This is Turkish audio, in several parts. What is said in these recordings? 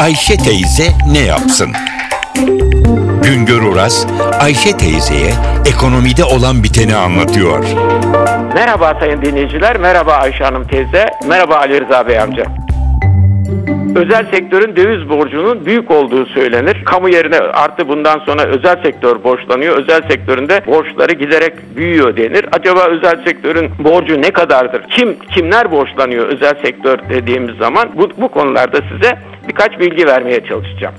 Ayşe teyze ne yapsın? Güngör Oras, Ayşe teyzeye ekonomide olan biteni anlatıyor. Merhaba sayın dinleyiciler, merhaba Ayşe Hanım teyze, merhaba Ali Rıza Bey amca. Özel sektörün döviz borcunun büyük olduğu söylenir. Kamu yerine artı bundan sonra özel sektör borçlanıyor. Özel sektöründe borçları giderek büyüyor denir. Acaba özel sektörün borcu ne kadardır? Kim kimler borçlanıyor özel sektör dediğimiz zaman bu, bu konularda size birkaç bilgi vermeye çalışacağım.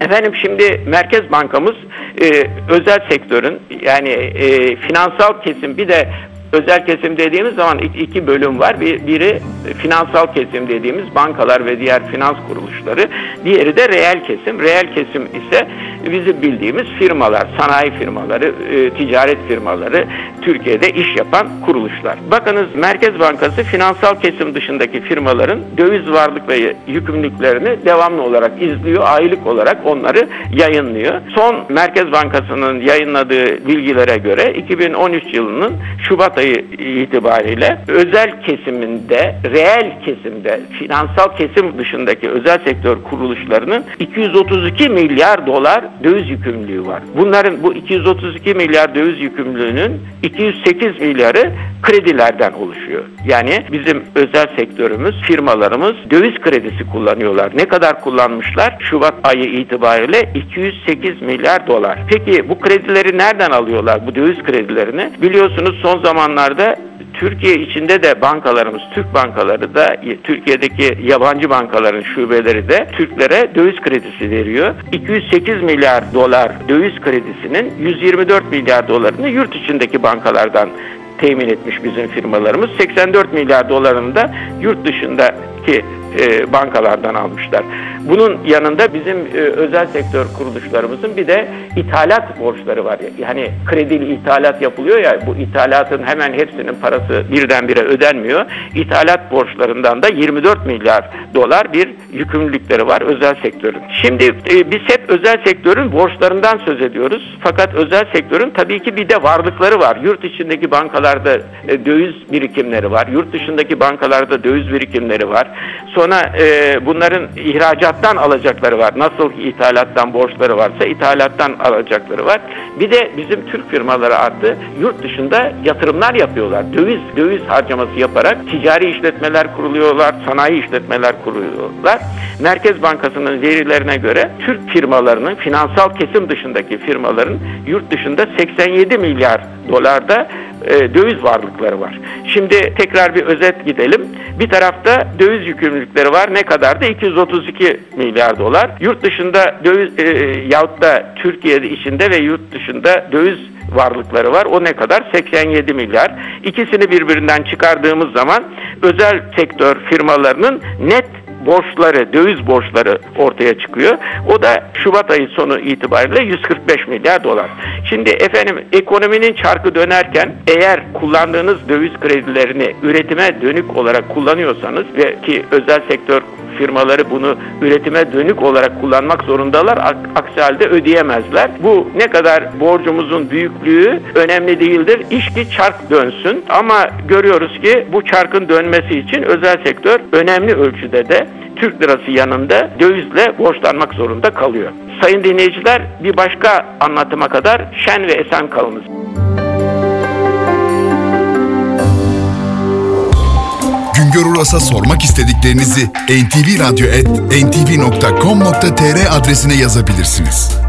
Efendim şimdi Merkez Bankamız e, özel sektörün yani e, finansal kesim bir de özel kesim dediğimiz zaman iki bölüm var. Bir, biri finansal kesim dediğimiz bankalar ve diğer finans kuruluşları. Diğeri de reel kesim. Reel kesim ise bizim bildiğimiz firmalar, sanayi firmaları, e, ticaret firmaları, Türkiye'de iş yapan kuruluşlar. Bakınız Merkez Bankası finansal kesim dışındaki firmaların döviz varlık ve yükümlülüklerini devamlı olarak izliyor. Aylık olarak onları yayınlıyor. Son Merkez Bankası'nın yayınladığı bilgilere göre 2013 yılının Şubat ayı itibariyle özel kesiminde, reel kesimde, finansal kesim dışındaki özel sektör kuruluşlarının 232 milyar dolar döviz yükümlülüğü var. Bunların bu 232 milyar döviz yükümlülüğünün 208 milyarı kredilerden oluşuyor. Yani bizim özel sektörümüz, firmalarımız döviz kredisi kullanıyorlar. Ne kadar kullanmışlar? Şubat ayı itibariyle 208 milyar dolar. Peki bu kredileri nereden alıyorlar? Bu döviz kredilerini? Biliyorsunuz son zamanlarda Türkiye içinde de bankalarımız, Türk bankaları da Türkiye'deki yabancı bankaların şubeleri de Türklere döviz kredisi veriyor. 208 milyar dolar döviz kredisinin 124 milyar dolarını yurt içindeki bankalardan temin etmiş bizim firmalarımız. 84 milyar dolarını da yurt dışındaki e, bankalardan almışlar. Bunun yanında bizim e, özel sektör kuruluşlarımızın bir de ithalat borçları var. Yani kredili ithalat yapılıyor ya bu ithalatın hemen hepsinin parası birdenbire ödenmiyor. İthalat borçlarından da 24 milyar dolar bir yükümlülükleri var özel sektörün. Şimdi e, biz hep özel sektörün borçlarından söz ediyoruz. Fakat özel sektörün tabii ki bir de varlıkları var. Yurt içindeki bankalarda e, döviz birikimleri var. Yurt dışındaki bankalarda döviz birikimleri var. Sonra e, bunların ihracattan alacakları var. Nasıl ki ithalattan borçları varsa ithalattan alacakları var. Bir de bizim Türk firmaları artı yurt dışında yatırımlar yapıyorlar. Döviz döviz harcaması yaparak ticari işletmeler kuruluyorlar, sanayi işletmeler kuruyorlar. Merkez Bankası'nın verilerine göre Türk firmalarının finansal kesim dışındaki firmaların yurt dışında 87 milyar dolarda e, döviz varlıkları var. Şimdi tekrar bir özet gidelim. Bir tarafta döviz yükümlülükleri var. Ne kadar da 232 milyar dolar. Yurt dışında döviz e, yahut da Türkiye'de içinde ve yurt dışında döviz varlıkları var. O ne kadar? 87 milyar. İkisini birbirinden çıkardığımız zaman özel sektör firmalarının net borçları, döviz borçları ortaya çıkıyor. O da Şubat ayı sonu itibariyle 145 milyar dolar. Şimdi efendim ekonominin çarkı dönerken eğer kullandığınız döviz kredilerini üretime dönük olarak kullanıyorsanız ve ki özel sektör firmaları bunu üretime dönük olarak kullanmak zorundalar. Aksi halde ödeyemezler. Bu ne kadar borcumuzun büyüklüğü önemli değildir. İş ki çark dönsün. Ama görüyoruz ki bu çarkın dönmesi için özel sektör önemli ölçüde de Türk lirası yanında dövizle borçlanmak zorunda kalıyor. Sayın dinleyiciler bir başka anlatıma kadar şen ve esen kalınız. Güngör Uras'a sormak istediklerinizi ntvradio.com.tr adresine yazabilirsiniz.